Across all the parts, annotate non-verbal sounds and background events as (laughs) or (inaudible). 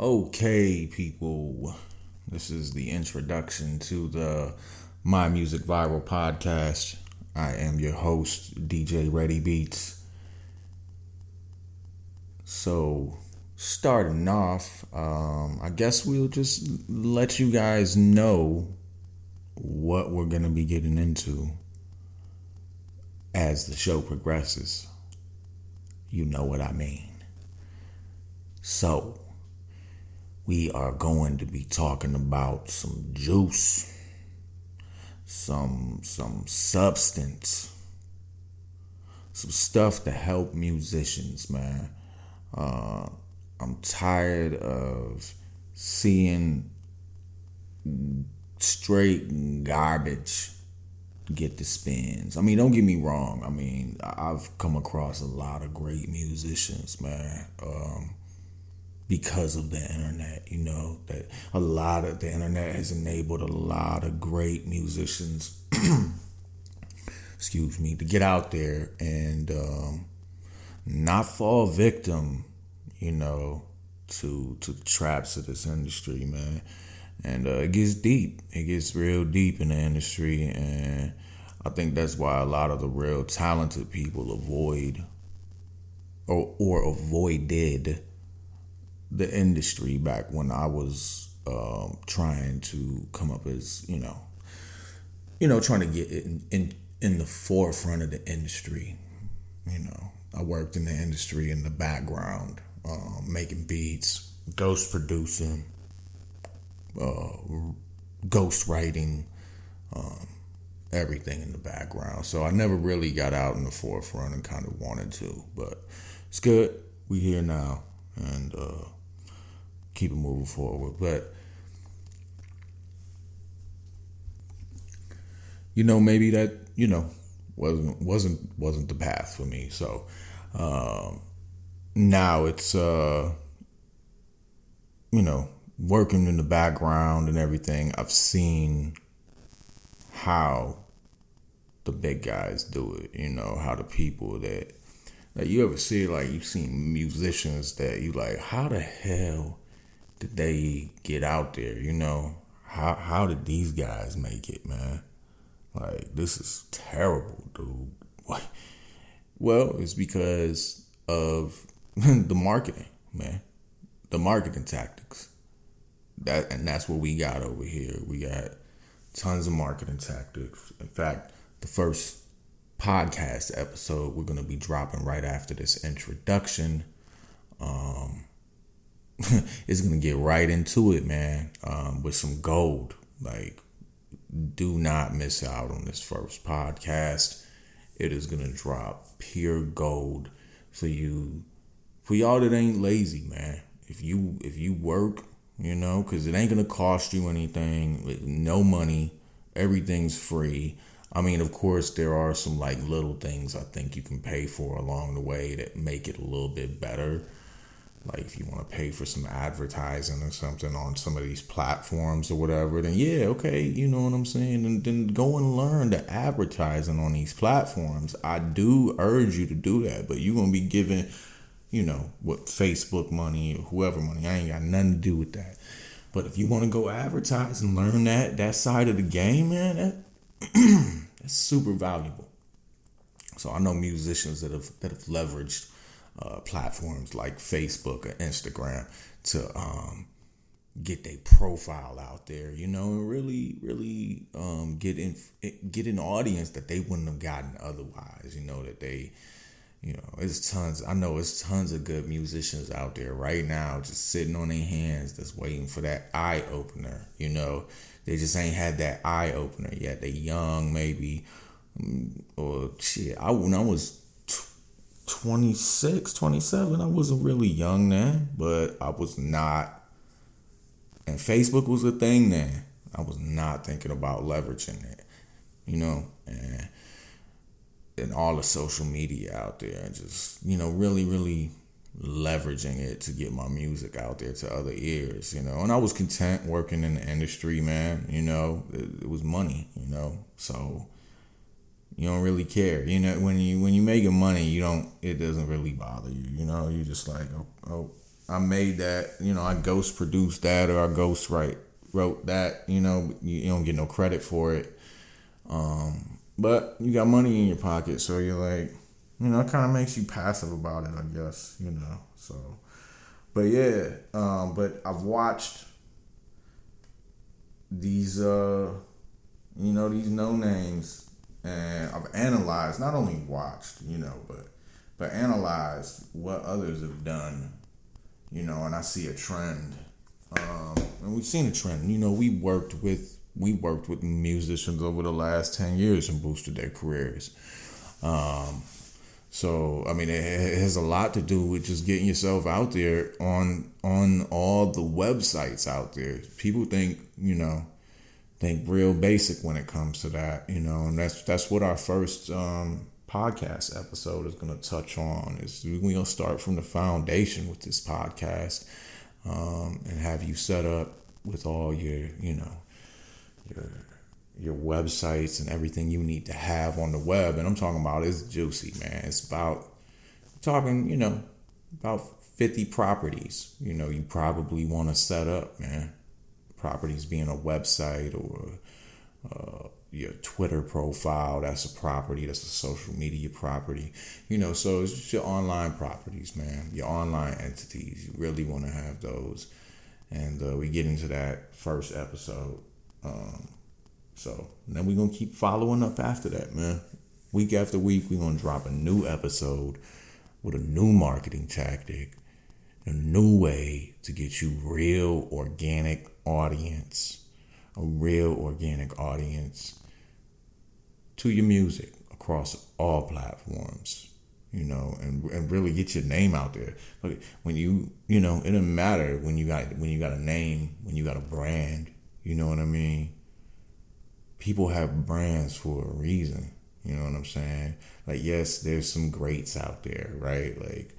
Okay, people, this is the introduction to the My Music Viral podcast. I am your host, DJ Rede Beats. So, starting off, um, I guess we'll just let you guys know what we're going to be getting into as the show progresses. You know what I mean. So, we are going to be talking about some juice, some some substance, some stuff to help musicians, man. Uh, I'm tired of seeing straight garbage get the spins. I mean, don't get me wrong. I mean, I've come across a lot of great musicians, man. Um, because of the internet, you know, that a lot of the internet has enabled a lot of great musicians, (clears throat) excuse me, to get out there and um, not fall victim, you know, to to the traps of this industry, man. And uh, it gets deep. It gets real deep in the industry, and I think that's why a lot of the real talented people avoid or or avoided the industry back when I was um, trying to come up as you know, you know, trying to get in, in in the forefront of the industry. You know, I worked in the industry in the background, um, making beats, ghost producing, uh, ghost writing, um, everything in the background. So I never really got out in the forefront and kind of wanted to, but it's good. We here now, and. Uh, keep it moving forward. But you know, maybe that you know wasn't wasn't wasn't the path for me. So um, now it's uh, you know working in the background and everything. I've seen how the big guys do it. You know how the people that like you ever see like you've seen musicians that you like how the hell did they get out there? You know, how how did these guys make it, man? Like this is terrible, dude. Well, it's because of (laughs) the marketing, man. The marketing tactics. That and that's what we got over here. We got tons of marketing tactics. In fact, the first podcast episode we're gonna be dropping right after this introduction. Um, (laughs) is gonna get right into it, man, um, with some gold. Like, do not miss out on this first podcast. It is gonna drop pure gold for you, for y'all that ain't lazy, man. If you if you work, you know, because it ain't gonna cost you anything, no money, everything's free. I mean, of course, there are some like little things I think you can pay for along the way that make it a little bit better like if you want to pay for some advertising or something on some of these platforms or whatever, then yeah, okay, you know what I'm saying? And then go and learn the advertising on these platforms. I do urge you to do that, but you're gonna be giving, you know, what Facebook money or whoever money. I ain't got nothing to do with that. But if you want to go advertise and learn that that side of the game, man, that, (clears throat) that's super valuable. So I know musicians that have that have leveraged uh, platforms like Facebook or Instagram to um, get their profile out there, you know, and really, really um, get in get an audience that they wouldn't have gotten otherwise. You know that they, you know, it's tons. I know it's tons of good musicians out there right now, just sitting on their hands, just waiting for that eye opener. You know, they just ain't had that eye opener yet. They young, maybe, mm, or shit. I when I was 26, 27. I wasn't really young then, but I was not. And Facebook was a thing then. I was not thinking about leveraging it, you know, and and all the social media out there, and just you know, really, really leveraging it to get my music out there to other ears, you know. And I was content working in the industry, man. You know, it, it was money, you know, so you don't really care. You know, when you when you making money, you don't. It doesn't really bother you. You know, you just like, oh, oh I made that, you know, I ghost produced that or I ghost write wrote that, you know, you, don't get no credit for it. Um, but you got money in your pocket, so you're like, you know, it kind of makes you passive about it, I guess, you know. So, but yeah, um, but I've watched these, uh, you know, these no names, and I've analyzed, not only watched, you know, but but analyzed what others have done, you know, and I see a trend. Um, and we've seen a trend. You know, we worked with we worked with musicians over the last ten years and boosted their careers. Um, so I mean, it, it, has a lot to do with just getting yourself out there on on all the websites out there. People think you know think real basic when it comes to that, you know, and that's that's what our first um, podcast episode is going to touch on. Is we're going to start from the foundation with this podcast um, and have you set up with all your you know your your websites and everything you need to have on the web. And I'm talking about it's juicy, man. It's about talking, you know, about 50 properties. You know, you probably want to set up, man. Properties being a website or uh, your Twitter profile. That's a property. That's a social media property. You know, so it's just your online properties, man. Your online entities. You really want to have those. And uh, we get into that first episode. Um, so then we're gonna keep following up after that, man. Week after week, we're gonna drop a new episode with a new marketing tactic, a new way to get you real organic audience, a real organic audience to your music across all platforms, you know, and and really get your name out there. Like when you, you know, it doesn't matter when you got when you got a name, when you got a brand, you know what I mean? people have brands for a reason. You know what I'm saying? Like, yes, there's some greats out there, right? Like,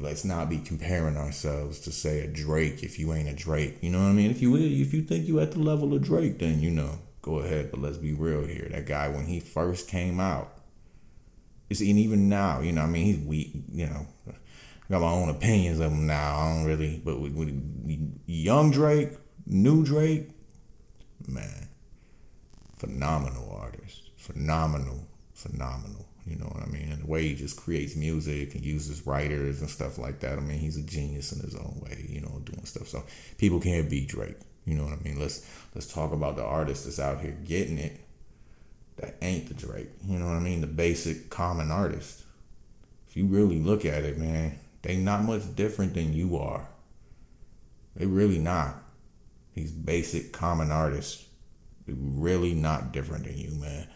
let's not be comparing ourselves to say a Drake if you ain't a Drake. You know what I mean? If you if you think you at the level of Drake, then you know, go ahead. But let's be real here. That guy when he first came out, it's and even now, you know, I mean, he's weak. You know, I got my own opinions of him now. I don't really, but with, with young Drake, new Drake, man, phenomenal artist. Phenomenal, phenomenal. You know what I mean? And the way he just creates music and uses writers and stuff like that. I mean, he's a genius in his own way, you know, doing stuff. So people can't beat Drake. You know what I mean? Let's let's talk about the artist that's out here getting it that ain't the Drake. You know what I mean? The basic common artist. If you really look at it, man, they not much different than you are. They really not. These basic common artists really not different than you, man.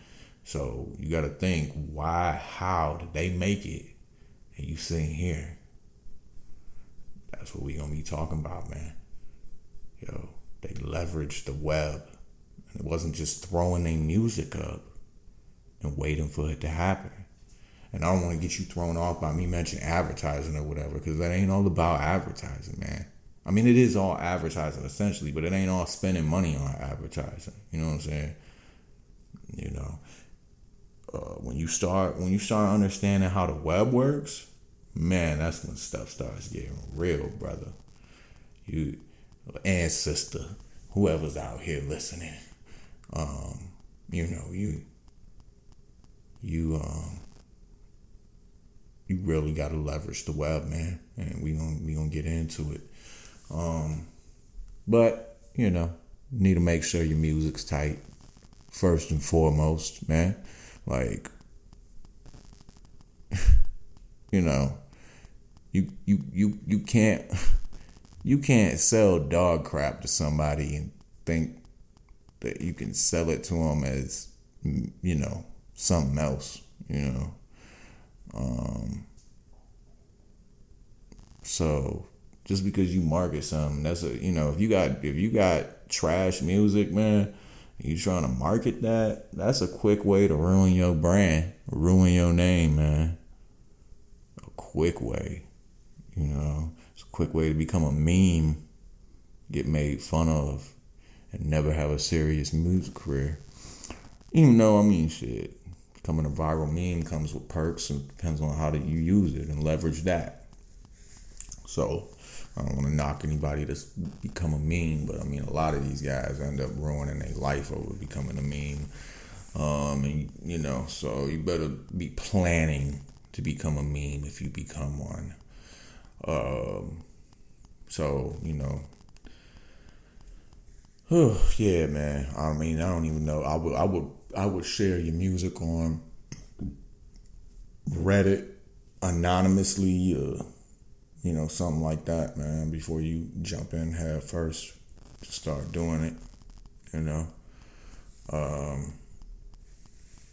So you got to think why, how did they make it? And you sitting here. That's what we gonna be talking about, man. Yo, they leveraged the web. And it wasn't just throwing their music up and waiting for it to happen. And I don't want to get you thrown off by me mentioning advertising or whatever, because that ain't all about advertising, man. I mean, it is all advertising essentially, but it ain't all spending money on advertising. You know what I'm saying? You know, uh, when you start when you start understanding how the web works, man, that's when stuff starts getting real, brother. You and sister, whoever's out here listening, um, you know, you you um you really got to leverage the web, man, and we gonna we gonna get into it. Um, but you know, need to make sure your music's tight first and foremost, man. Like, (laughs) you know, you you you you can't (laughs) you can't sell dog crap to somebody and think that you can sell it to them as you know something else, you know. Um, so just because you market something. That's a you know if you got if you got trash music, man, you trying to market that. That's a quick way to ruin your brand, ruin your name, man. A quick way, you know. It's a quick way to become a meme, get made fun of, and never have a serious music career. Even though I mean shit, becoming a viral meme comes with perks and depends on how that you use it and leverage that. So I don't want to knock anybody that's become a meme, but I mean, a lot of these guys end up ruining their life over becoming a meme. Um, and you know, so you better be planning to become a meme if you become one. Um, so you know, oh yeah, man. I mean, I don't even know. I would, I would, I would share your music on Reddit anonymously. Uh, you know, something like that, man, before you jump in head first, start doing it, you know. Um,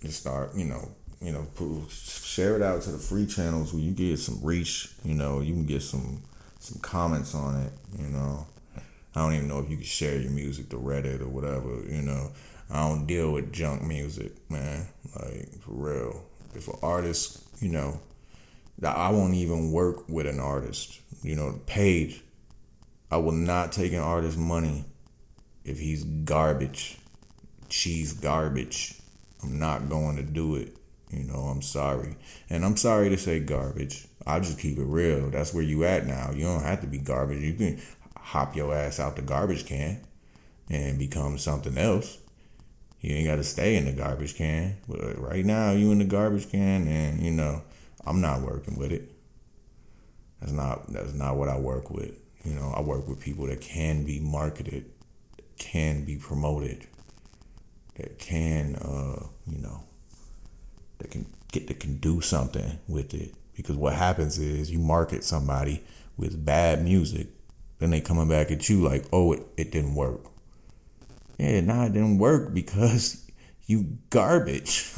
just start, you know, you know, share it out to the free channels where you get some reach, you know, you can get some some comments on it, you know. I don't even know if you can share your music to Reddit or whatever, you know. I don't deal with junk music, man. Like for real. If an artist, you know, I won't even work with an artist. You know, paid. I will not take an artist's money if he's garbage, cheese garbage. I'm not going to do it. You know, I'm sorry. And I'm sorry to say garbage. I'll just keep it real. That's where you at now. You don't have to be garbage. You can hop your ass out the garbage can and become something else. You ain't got to stay in the garbage can. But right now, you in the garbage can, and you know, I'm not working with it. That's not that's not what I work with. You know, I work with people that can be marketed, can be promoted, that can uh, you know, that can get that can do something with it. Because what happens is you market somebody with bad music, then they coming back at you like, oh, it, it didn't work. Yeah, nah, it didn't work because you garbage.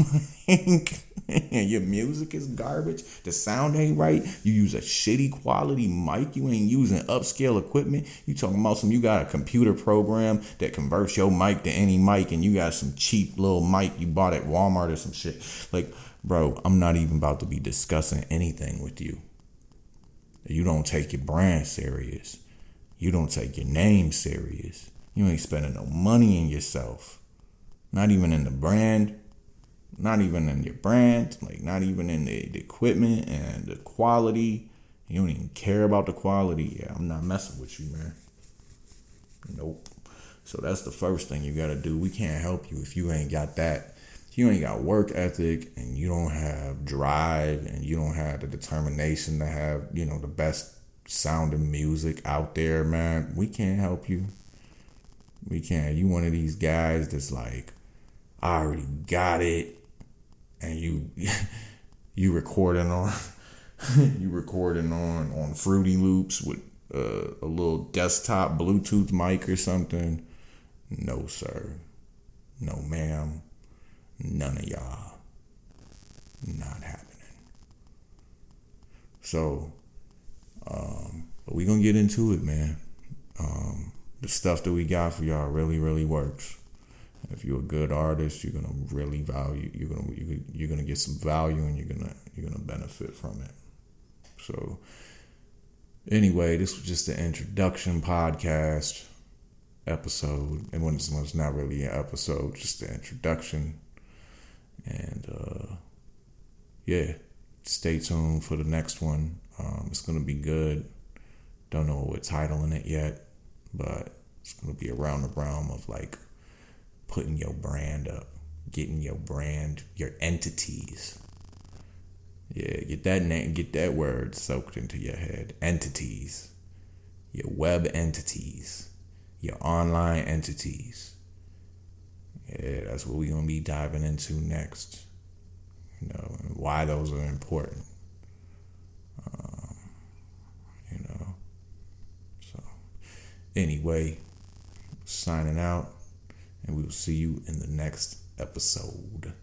(laughs) (laughs) Your music is garbage. The sound ain't right. You use a shitty quality mic. You ain't using upscale equipment. You talking about some you got a computer program that converts your mic to any mic and you got some cheap little mic you bought at Walmart or some shit. Like, bro, I'm not even about to be discussing anything with you. You don't take your brand serious. You don't take your name serious. You ain't spending no money in yourself not even in the brand, not even in your brand, like not even in the, the equipment and the quality. You don't even care about the quality. Yeah, I'm not messing with you, man. Nope. So that's the first thing you gotta do. We can't help you if you ain't got that. You ain't got work ethic and you don't have drive and you don't have the determination to have, you know, the best sounding music out there, man, we can't help you. We can't. You one of these guys that's like, I already got it, and you (laughs) you recording on (laughs) you recording on on Fruity Loops with uh, a little desktop Bluetooth mic or something. No, sir. No, ma'am. None of y'all. Not happening. So, um, but we gonna get into it, man. Um, the stuff that we got for y'all really, really works. If you're a good artist, you're gonna really value. You're gonna you're gonna get some value, and you're gonna you're gonna benefit from it. So, anyway, this was just an introduction podcast episode, and when it's not really an episode, just an introduction. And uh, yeah, stay tuned for the next one. Um, it's gonna be good. Don't know what title in it yet, but it's gonna be around the realm of like putting your brand up, getting your brand, your entities. Yeah, get that name, get that word soaked into your head. Entities. Your web entities. Your online entities. Yeah, that's what we're gonna be diving into next. You know, and why those are important. Um, you know. So anyway, signing out and we will see you in the next episode.